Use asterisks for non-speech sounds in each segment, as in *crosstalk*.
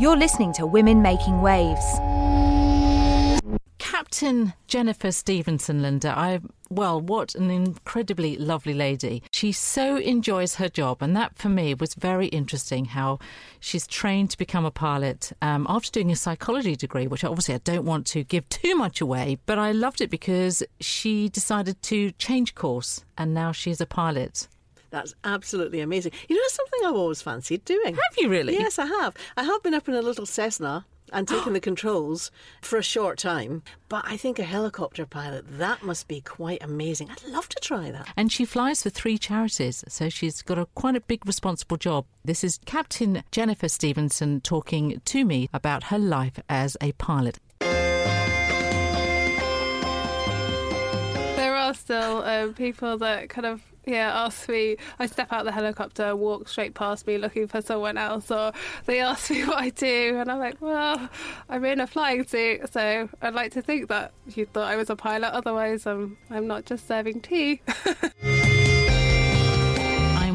You're listening to Women Making Waves. Captain Jennifer Stevenson, Linda. I well, what an incredibly lovely lady. She so enjoys her job, and that for me was very interesting. How she's trained to become a pilot um, after doing a psychology degree, which obviously I don't want to give too much away, but I loved it because she decided to change course, and now she's a pilot. That's absolutely amazing. You know, something I've always fancied doing. Have you really? Yes, I have. I have been up in a little Cessna and *gasps* taken the controls for a short time. But I think a helicopter pilot, that must be quite amazing. I'd love to try that. And she flies for three charities, so she's got a quite a big responsible job. This is Captain Jennifer Stevenson talking to me about her life as a pilot. Still uh, people that kind of yeah, ask me. I step out the helicopter, walk straight past me looking for someone else, or they ask me *laughs* what I do, and I'm like, well, I'm in a flying suit, so I'd like to think that you thought I was a pilot. Otherwise, I'm I'm not just serving tea. *laughs*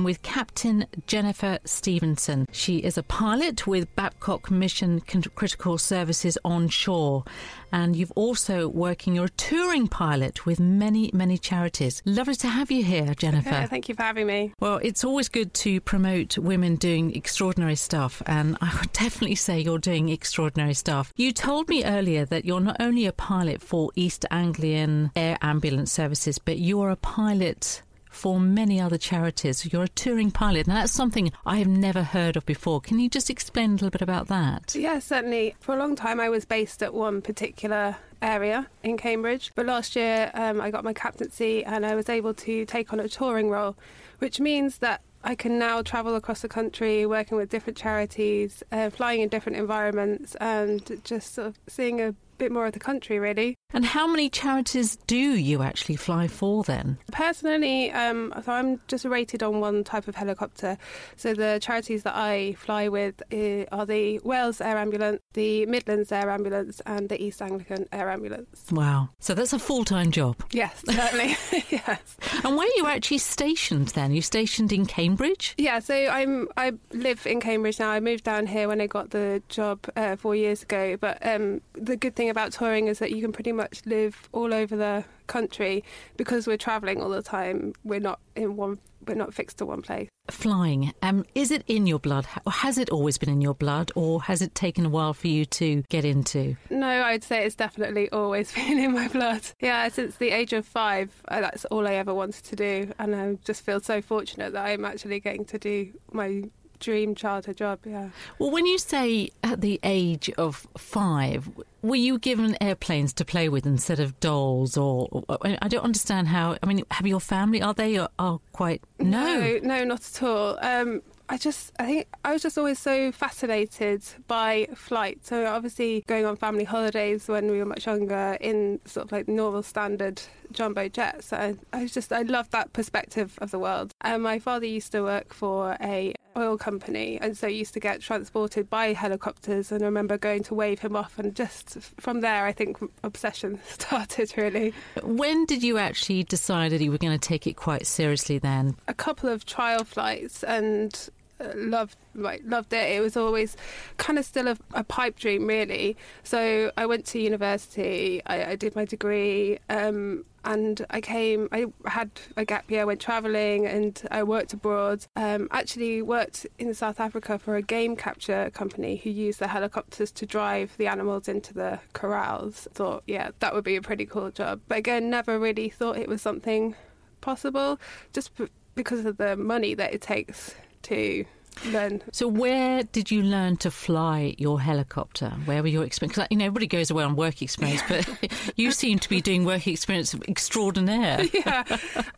I'm with Captain Jennifer Stevenson. She is a pilot with Babcock Mission Critical Services on shore. And you've also working, you're a touring pilot with many, many charities. Lovely to have you here, Jennifer. Yeah, thank you for having me. Well, it's always good to promote women doing extraordinary stuff. And I would *laughs* definitely say you're doing extraordinary stuff. You told me earlier that you're not only a pilot for East Anglian Air Ambulance Services, but you're a pilot for many other charities. You're a touring pilot, and that's something I have never heard of before. Can you just explain a little bit about that? Yeah, certainly. For a long time, I was based at one particular area in Cambridge, but last year um, I got my captaincy and I was able to take on a touring role, which means that I can now travel across the country working with different charities, uh, flying in different environments, and just sort of seeing a bit more of the country, really. And how many charities do you actually fly for then? Personally, um, so I'm just rated on one type of helicopter. So the charities that I fly with uh, are the Wales Air Ambulance, the Midlands Air Ambulance, and the East Anglian Air Ambulance. Wow. So that's a full time job. Yes, certainly. *laughs* yes. And where are you actually stationed then? Are you stationed in Cambridge? Yeah, so I'm I live in Cambridge now. I moved down here when I got the job uh, four years ago. But um, the good thing about touring is that you can pretty much live all over the country because we're travelling all the time. We're not in one. We're not fixed to one place. Flying, um, is it in your blood? Has it always been in your blood, or has it taken a while for you to get into? No, I'd say it's definitely always *laughs* been in my blood. Yeah, since the age of five, uh, that's all I ever wanted to do, and I just feel so fortunate that I'm actually getting to do my dream childhood job, yeah. Well, when you say at the age of five, were you given airplanes to play with instead of dolls? Or, I don't understand how. I mean, have your family are they are, quite no, no, no, not at all. Um, I just, I think I was just always so fascinated by flight. So obviously, going on family holidays when we were much younger in sort of like normal standard jumbo jets. I, I just, I loved that perspective of the world. And my father used to work for a oil company, and so used to get transported by helicopters. And I remember going to wave him off, and just from there, I think obsession *laughs* started really. When did you actually decide that you were going to take it quite seriously? Then a couple of trial flights, and loved like loved it. It was always kind of still a, a pipe dream, really. So I went to university. I, I did my degree, um, and I came. I had a gap year, went travelling, and I worked abroad. Um, actually, worked in South Africa for a game capture company who used the helicopters to drive the animals into the corrals. Thought, yeah, that would be a pretty cool job. But again, never really thought it was something possible, just p- because of the money that it takes to learn. So, where did you learn to fly your helicopter? Where were your experience? Because you know everybody goes away on work experience, but *laughs* you seem to be doing work experience extraordinaire. *laughs* yeah.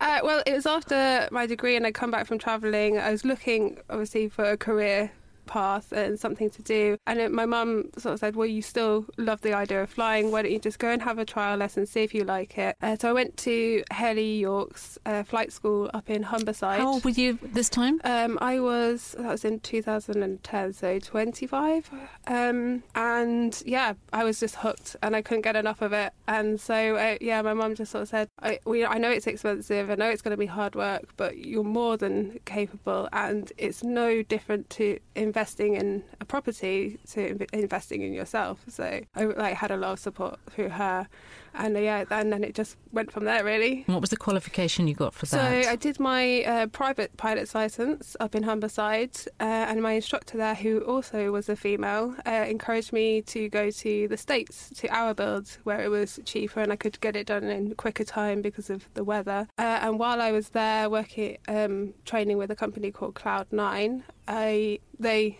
Uh, well, it was after my degree, and I'd come back from travelling. I was looking, obviously, for a career path and something to do. And it, my mum sort of said, Well, you still love the idea of flying. Why don't you just go and have a trial lesson, see if you like it? Uh, so I went to Hayley York's uh, flight school up in Humberside. How old were you this time? Um, I was, that was in 2010, so 25. Um, and yeah, I was just hooked and I couldn't get enough of it. And so, uh, yeah, my mum just sort of said, I, we, I know it's expensive, I know it's going to be hard work, but you're more than capable and it's no different to in investing in a property to inv- investing in yourself. So I like had a lot of support through her, and uh, yeah, and then it just went from there really. What was the qualification you got for So that? So I did my uh, private pilot's license up in Humberside, uh, and my instructor there, who also was a female, uh, encouraged me to go to the States, to hour build, where it was cheaper and I could get it done in quicker time because of the weather. Uh, and while I was there working, um, training with a company called Cloud Nine, I they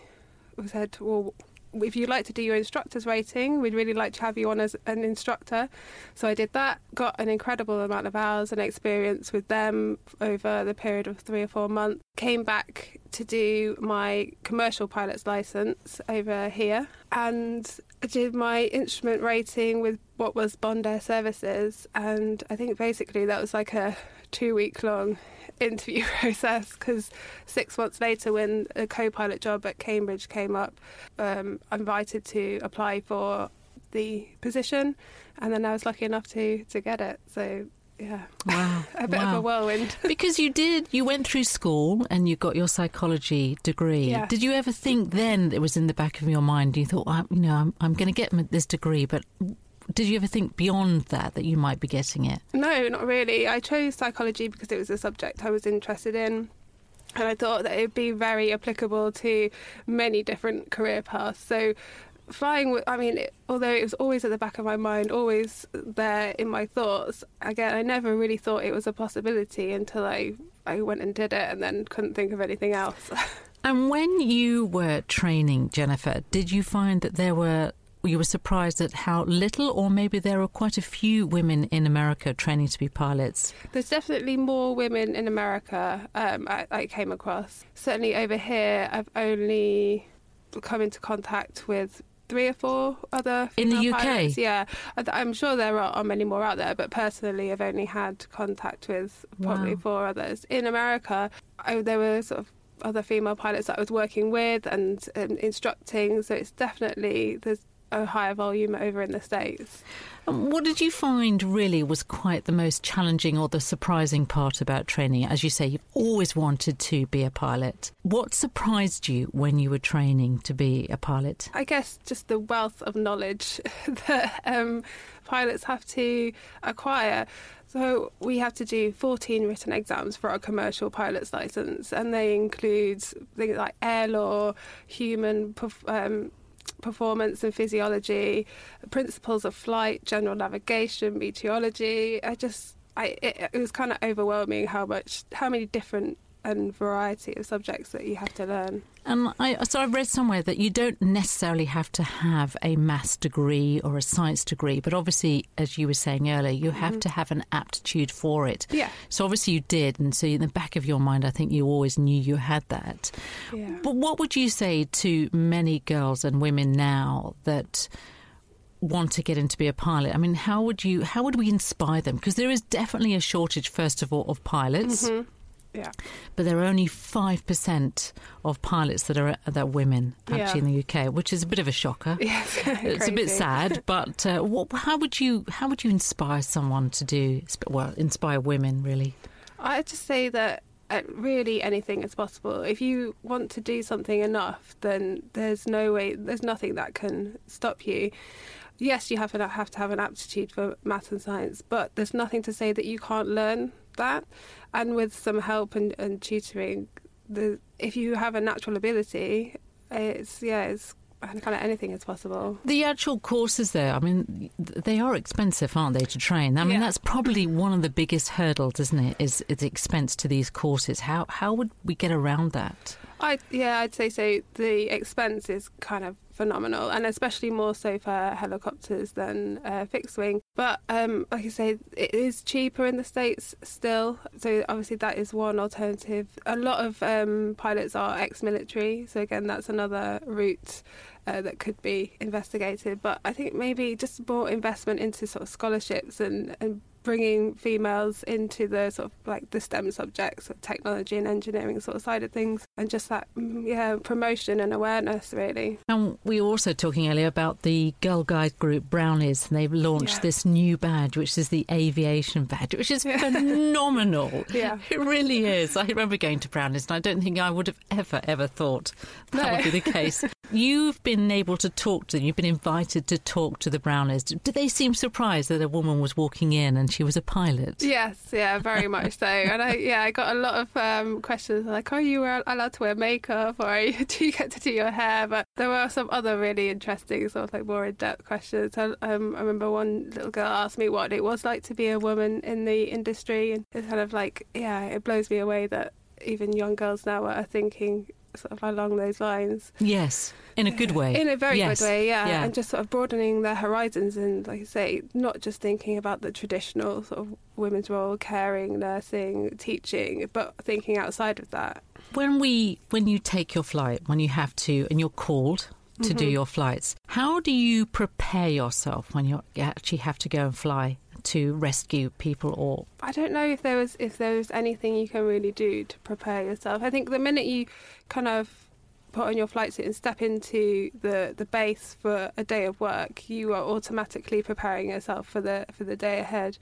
said, well, if you'd like to do your instructor's rating, we'd really like to have you on as an instructor. So I did that, got an incredible amount of hours and experience with them over the period of three or four months. Came back to do my commercial pilot's license over here and I did my instrument rating with what was Bond Air Services. And I think basically that was like a two week long *laughs* interview *laughs* process because six months later, when a co pilot job at Cambridge came up, um, I invited to apply for the position, and then I was lucky enough to, to get it. So, yeah, wow, *laughs* a bit wow. of a whirlwind. because you did, you went through school and you got your psychology degree. Yeah. Did you ever think then it was in the back of your mind? You thought, well, you know, I'm, I'm going to get this degree, but did you ever think beyond that that you might be getting it? No, not really. I chose psychology because it was a subject I was interested in. And I thought that it would be very applicable to many different career paths. So, flying, I mean, it, although it was always at the back of my mind, always there in my thoughts, again, I never really thought it was a possibility until I, I went and did it and then couldn't think of anything else. *laughs* and when you were training, Jennifer, did you find that there were you were surprised at how little, or maybe there are quite a few women in America training to be pilots. There's definitely more women in America um, I, I came across. Certainly over here, I've only come into contact with three or four other in the UK. Pilots. Yeah, I'm sure there are, many more out there, but personally, I've only had contact with probably wow. four others. In America, I, there were sort of other female pilots that I was working with and um, instructing, so it's definitely there's higher volume over in the States. Um, what did you find really was quite the most challenging or the surprising part about training? As you say, you've always wanted to be a pilot. What surprised you when you were training to be a pilot? I guess just the wealth of knowledge *laughs* that um, pilots have to acquire. So we have to do 14 written exams for our commercial pilot's license, and they include things like air law, human um, performance and physiology, principles of flight, general navigation, meteorology. I just, I it, it was kind of overwhelming how much, how many different and variety of subjects that you have to learn. And I, so I've read somewhere that you don't necessarily have to have a maths degree or a science degree, but obviously, as you were saying earlier, you have mm-hmm. to have an aptitude for it. Yeah. So obviously you did, and so in the back of your mind, I think you always knew you had that. Yeah. But what would you say to many girls and women now that? want to get into be a pilot i mean how would you how would we inspire them because there is definitely a shortage first of all of pilots mm-hmm. Yeah. But there are only 5% of pilots that are that are women actually yeah. in the UK, which is a bit of a shocker. *laughs* Yes, it's a bit sad, *laughs* but uh, what, how would you how would you inspire someone to do well, inspire women really? I just say that uh, really anything is possible. If you want to do something enough, then there's no way there's nothing that can stop you yes, you have to have to have an aptitude for math and science, but there's nothing to say that you can't learn that. And with some help and, and tutoring, the, if you have a natural ability, it's yeah, it's kind of anything is possible. The actual courses, though, I mean, they are expensive, aren't they, to train? I mean, yeah. that's probably one of the biggest hurdles, isn't it? Is, is the expense to these courses? How how would we get around that? I yeah, I'd say so. The expense is kind of phenomenal, and especially more so for helicopters than uh, fixed wing. But um, like I say, it is cheaper in the states still. So obviously that is one alternative. A lot of um, pilots are ex-military, so again that's another route. Uh, that could be investigated, but I think maybe just more investment into sort of scholarships and, and bringing females into the sort of like the STEM subjects of technology and engineering sort of side of things, and just that mm, yeah promotion and awareness really. And we were also talking earlier about the Girl Guide group Brownies, and they've launched Yeah. this new badge, which is the aviation badge, which is *laughs* phenomenal. Yeah. It really is. I remember going to Brownies, and I don't think I would have ever, ever thought that No. would be the case. *laughs* You've been able to talk to them. You've been invited to talk to the Brownies. Did they seem surprised that a woman was walking in and she was a pilot? Yes, yeah, very much so. And I, yeah, I got a lot of um, questions like, "Are you allowed to wear makeup, or *laughs* do you get to do your hair?" But there were some other really interesting, sort of like more in-depth questions. I, um, I remember one little girl asked me what it was like to be a woman in the industry, and it's kind of like, yeah, it blows me away that even young girls now are thinking sort of along those lines. Yes, in a good way. In a very Yes. good way, yeah. Yeah. And just sort of broadening their horizons and, like I say, not just thinking about the traditional sort of women's role, caring, nursing, teaching, but thinking outside of that. When we, when you take your flight, when you have to, and you're called to do mm-hmm. your flights, how do you prepare yourself when you actually have to go and fly to rescue people? Or I don't know if there was if there was anything you can really do to prepare yourself. I think the minute you kind of put on your flight suit and step into the, the base for a day of work, you are automatically preparing yourself for the for the day ahead.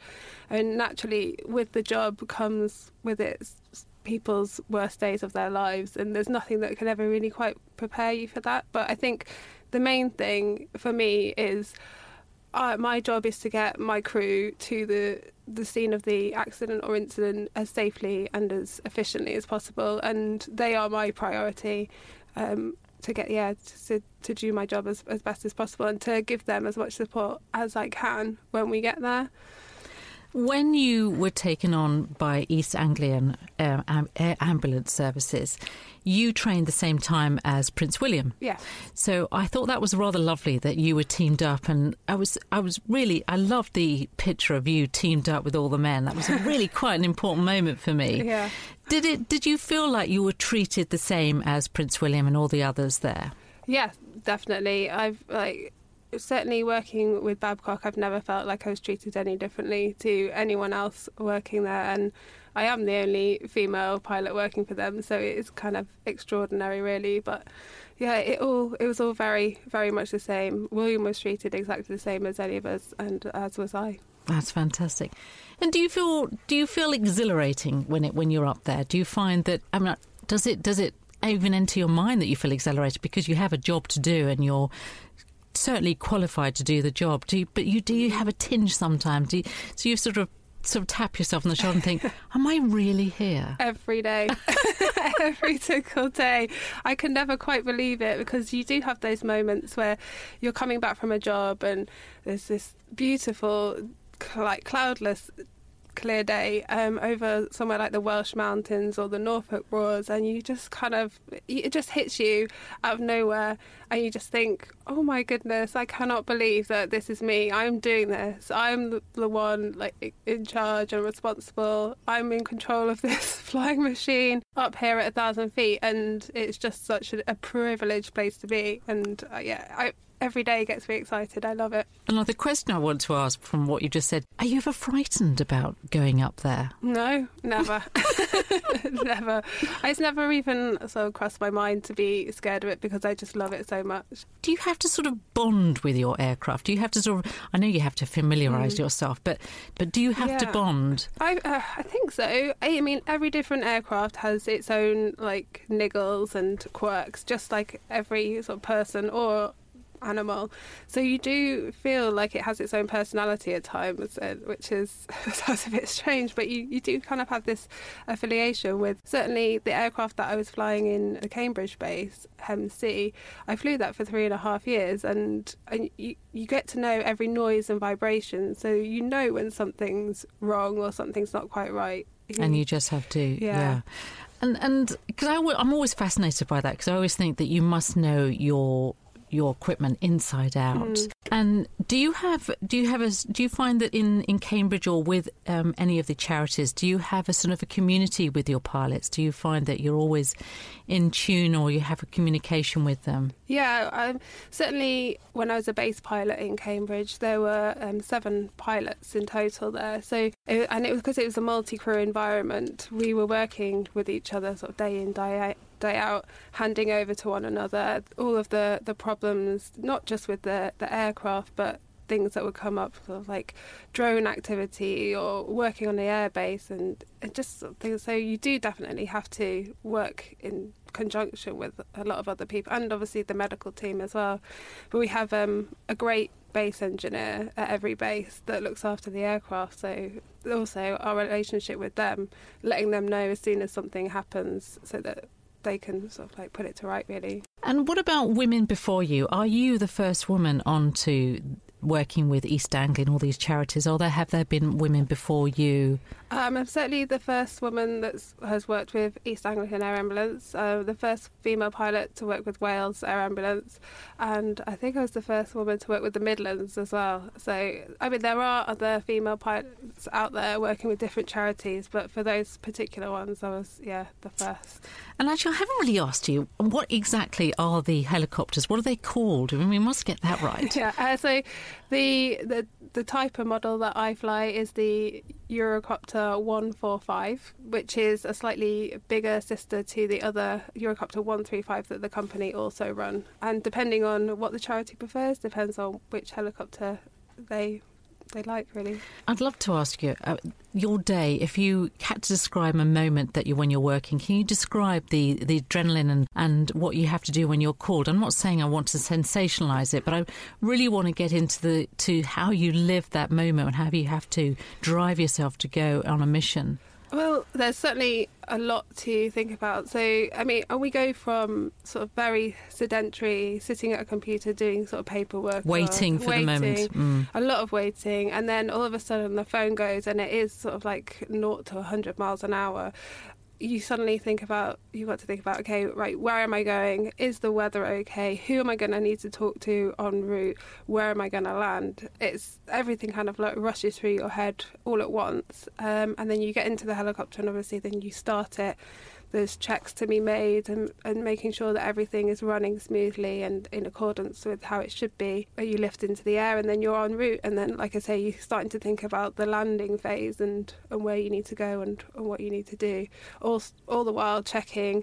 And naturally, with the job comes with its people's worst days of their lives, and there's nothing that can ever really quite prepare you for that. But I think the main thing for me is uh, my job is to get my crew to the the scene of the accident or incident as safely and as efficiently as possible, and they are my priority. Um, to get yeah to, to do my job as, as best as possible and to give them as much support as I can when we get there. When you were taken on by East Anglian uh, am- Air Ambulance Services, you trained the same time as Prince William. Yeah. So I thought that was rather lovely that you were teamed up, and I was I was really I loved the picture of you teamed up with all the men. That was really *laughs* quite an important moment for me. Yeah. Did it? Did you feel like you were treated the same as Prince William and all the others there? Yeah, definitely. I've like certainly working with Babcock. I've never felt like I was treated any differently to anyone else working there, and I am the only female pilot working for them, so it is kind of extraordinary, really. But yeah, it all it was all very very much the same. William was treated exactly the same as any of us, and as was I. That's fantastic. And do you feel do you feel exhilarating when it when you're up there? Do you find that I mean, does it does it even enter your mind that you feel exhilarated because you have a job to do and you're certainly qualified to do the job? Do you, but you do you have a tinge sometimes? Do you, so you sort of sort of tap yourself on the shoulder and think, *laughs* "Am I really here?" every day, *laughs* every single day. I can never quite believe it because you do have those moments where you're coming back from a job and there's this beautiful, like cloudless, clear day um, over somewhere like the Welsh mountains or the Norfolk Broads, and you just kind of it just hits you out of nowhere, and you just think, "Oh my goodness, I cannot believe that this is me. I'm doing this. I'm the, one like in charge and responsible. I'm in control of *laughs* this flying machine up here at a thousand feet, and it's just such a, a privileged place to be. And uh, yeah, I, every day gets me excited. I love it. Another question I want to ask from what you just said: Are you ever frightened about going up there? No, never. *laughs* never. It's never even sort of crossed my mind to be scared of it because I just love it so much. do you have to sort of bond with your aircraft? Do you have to sort of? I know you have to familiarise yourself, but but do you have to bond? I uh, I think so. I mean, every different aircraft has its own like niggles and quirks, just like every sort of person or animal. So you do feel like it has its own personality at times, uh, which is *laughs* sounds a bit strange, but you, you do kind of have this affiliation with certainly the aircraft that I was flying in the Cambridge base, HEMC. I flew that for three and a half years, and, and you, you get to know every noise and vibration, so you know when something's wrong or something's not quite right. And you just have to, yeah. Yeah. And and because I'm always fascinated by that because I always think that you must know your your equipment inside out. Mm. And do you have do you have a do you find that in in Cambridge or with um, any of the charities do you have a sort of a community with your pilots? Do you find that you're always in tune or you have a communication with them? Yeah, um, certainly when I was a base pilot in Cambridge, there were um, seven pilots in total there. So, it, and it was because it was a multi-crew environment. We were working with each other, sort of day in, day out, day out, handing over to one another all of the the problems, not just with the the aircraft, but things that would come up, sort of like drone activity or working on the airbase, and, and just things. So you do definitely have to work in conjunction with a lot of other people, and obviously the medical team as well. But we have um, a great base engineer at every base that looks after the aircraft. So also our relationship with them, letting them know as soon as something happens, so that they can sort of like put it to right really. And what about women before you? Are you the first woman onto working with East Anglia and all these charities, or there have there been women before you? Um, I'm certainly the first woman that has worked with East Anglian Air Ambulance, uh, the first female pilot to work with Wales Air Ambulance, and I think I was the first woman to work with the Midlands as well. So, I mean, there are other female pilots out there working with different charities, but for those particular ones, I was, yeah, the first. And actually, I haven't really asked you what exactly are the helicopters? What are they called? I mean, we must get that right. *laughs* yeah, uh, so the, the the type of model that I fly is the Eurocopter 145, which is a slightly bigger sister to the other Eurocopter 135 that the company also run. And depending on what the charity prefers, depends on which helicopter they they like, really. I'd love to ask you uh, your day. If you had to describe a moment that you when you're working, can you describe the the adrenaline and and what you have to do when you're called? I'm not saying I want to sensationalize it, but I really want to get into the to how you live that moment and how you have to drive yourself to go on a mission. Well, there's certainly a lot to think about. So, I mean, we go from sort of very sedentary, sitting at a computer doing sort of paperwork, waiting for waiting, the moment, mm. a lot of waiting, and then all of a sudden the phone goes and it is sort of like naught to 100 miles an hour, you suddenly think about you've got to think about okay right where am i going? Is the weather okay? Who am i going to need to talk to en route? Where am i going to land? It's everything kind of like rushes through your head all at once. Um, and then you get into the helicopter and obviously then you start it there's checks to be made and, and making sure that everything is running smoothly and in accordance with how it should be. You lift into the air and then you're en route. And then, like I say, you're starting to think about the landing phase and, and where you need to go and, and what you need to do. All, all the while checking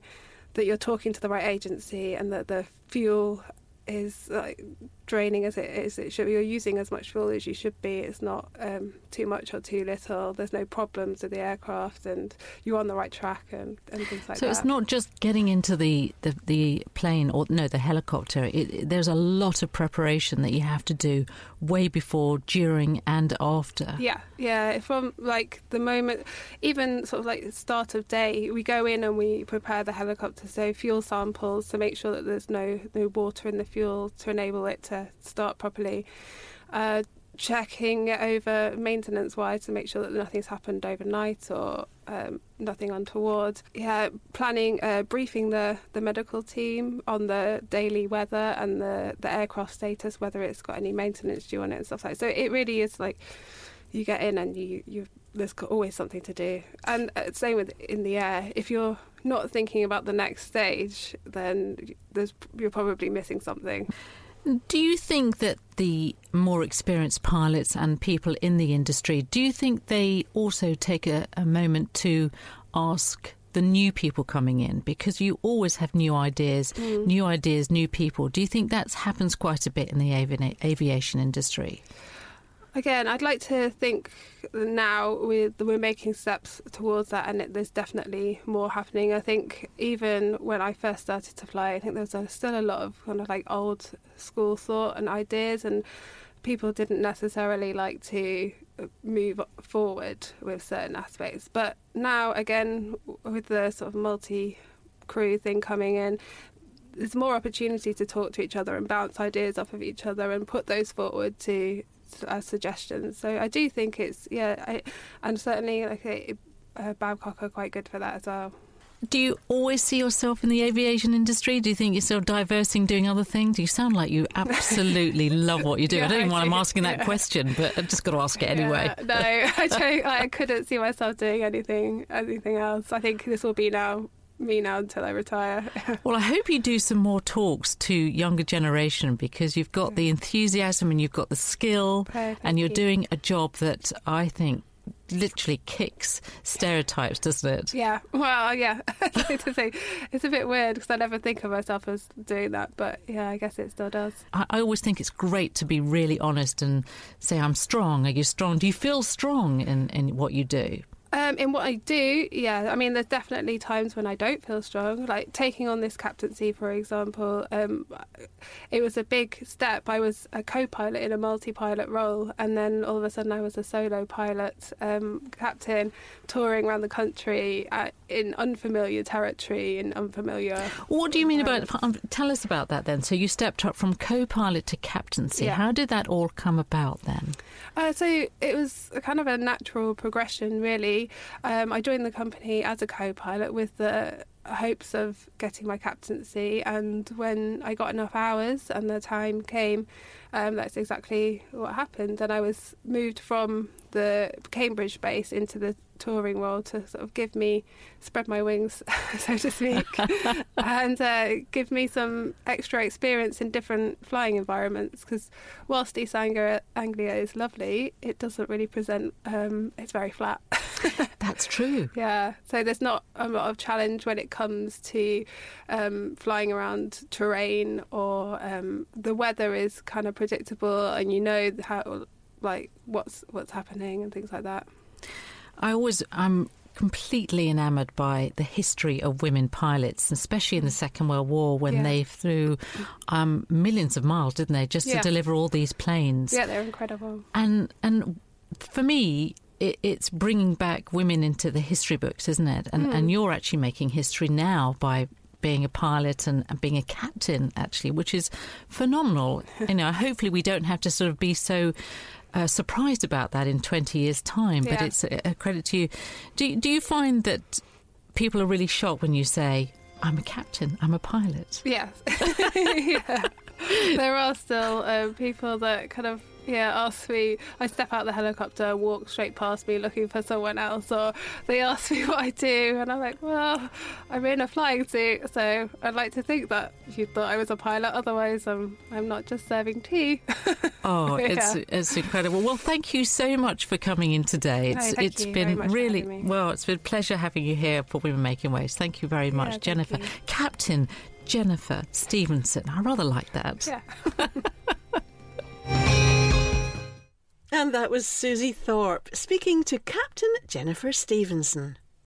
that you're talking to the right agency and that the fuel is like draining as it is. It should you're using as much fuel as you should be. It's not um, too much or too little. There's no problems with the aircraft, and you're on the right track and, and things like so that. So it's not just getting into the, the, the plane or no the helicopter. It, there's a lot of preparation that you have to do way before, during, and after. Yeah, yeah. From like the moment, even sort of like the start of day, we go in and we prepare the helicopter. So fuel samples to make sure that there's no no water in the fuel to enable it to start properly. Uh, checking over maintenance wise to make sure that nothing's happened overnight or um, nothing untoward. Yeah, planning, uh, briefing the, the medical team on the daily weather and the, the aircraft status, whether it's got any maintenance due on it and stuff like that. So it really is like you get in and you, you there's always something to do. And uh, same with in the air. If you're not thinking about the next stage, then there's you're probably missing something. Do you think that the more experienced pilots and people in the industry, do you think they also take a, a moment to ask the new people coming in because you always have new ideas, mm. new ideas, new people. Do you think that happens quite a bit in the avi- aviation industry? Again, I'd like to think now we're, we're making steps towards that, and it, there's definitely more happening. I think even when I first started to fly, I think there was a, still a lot of kind of like old school thought and ideas, and people didn't necessarily like to move forward with certain aspects. But now, again, with the sort of multi crew thing coming in, there's more opportunity to talk to each other and bounce ideas off of each other and put those forward to as suggestions. So I do think it's yeah, I, and certainly like uh, Babcock are quite good for that as well. do you always see yourself in the aviation industry? Do you think you're of diversing, doing other things? Do You sound like you absolutely *laughs* love what you do. Yeah, I don't even know why I'm asking that Yeah. question, but I've just got to ask it anyway. Yeah, no, *laughs* I don't. I couldn't see myself doing anything, anything else. I think this will be now me now until I retire. *laughs* Well, I hope you do some more talks to younger generation because you've got the enthusiasm and you've got the skill, and you're you. doing a job that I think literally kicks stereotypes, doesn't it? yeah. Well, yeah. *laughs* to say, it's a bit weird because I never think of myself as doing that, but yeah, I guess it still does. I, I always think it's great to be really honest and say, I'm strong. Are you strong? Do you feel strong in, in what you do? Um, in what I do, yeah, I mean, there's definitely times when I don't feel strong. Like taking on this captaincy, for example, um, it was a big step. I was a co-pilot in a multi-pilot role, and then all of a sudden I was a solo pilot, um, captain, touring around the country uh, in unfamiliar territory, in unfamiliar. What do you mean about? Um, tell us about that then. So you stepped up from co-pilot to captaincy. Yeah. How did that all come about then? Uh, so it was kind of a natural progression, really. Um, I joined the company as a co-pilot with the hopes of getting my captaincy, and when I got enough hours and the time came, um, that's exactly what happened. And I was moved from the Cambridge base into the touring role to sort of give me spread my wings, *laughs* so to speak, *laughs* and uh, give me some extra experience in different flying environments. Because whilst East Anglia, Anglia is lovely, it doesn't really present. Um, it's very flat. *laughs* That's true. Yeah, so there's not a lot of challenge when it comes to um, flying around terrain or um, the weather is kind of predictable and you know how like what's what's happening and things like that. I always, I'm completely enamoured by the history of women pilots, especially in the Second World War when Yeah. they flew um, millions of miles, didn't they, just to deliver all these planes. Yeah, they're incredible. And and for me, it's bringing back women into the history books, isn't it? And Hmm. and you're actually making history now by being a pilot and, and being a captain, actually, which is phenomenal. *laughs* you know, hopefully we don't have to sort of be so. Uh, surprised about that in 20 years' time, but Yeah. it's a, a credit to you. Do, you- do you find that people are really shocked when you say, I'm a captain, I'm a pilot? Yes. *laughs* yeah. There are still um, people that kind of yeah ask me. I step out the helicopter, walk straight past me, looking for someone else, or they ask me *laughs* what I do, and I'm like, well, I'm in a flying suit, so I'd like to think that you thought I was a pilot. Otherwise, I'm I'm not just serving tea. *laughs* Oh, it's Yeah. it's incredible. Well, thank you so much for coming in today. No, It's thank it's been really well. It's been a pleasure having you here for Women Making Waves. Thank you very much, thank Jennifer, you. Captain Jennifer Stevenson. I rather like that. yeah. *laughs* And that was Susie Thorpe speaking to Captain Jennifer Stevenson.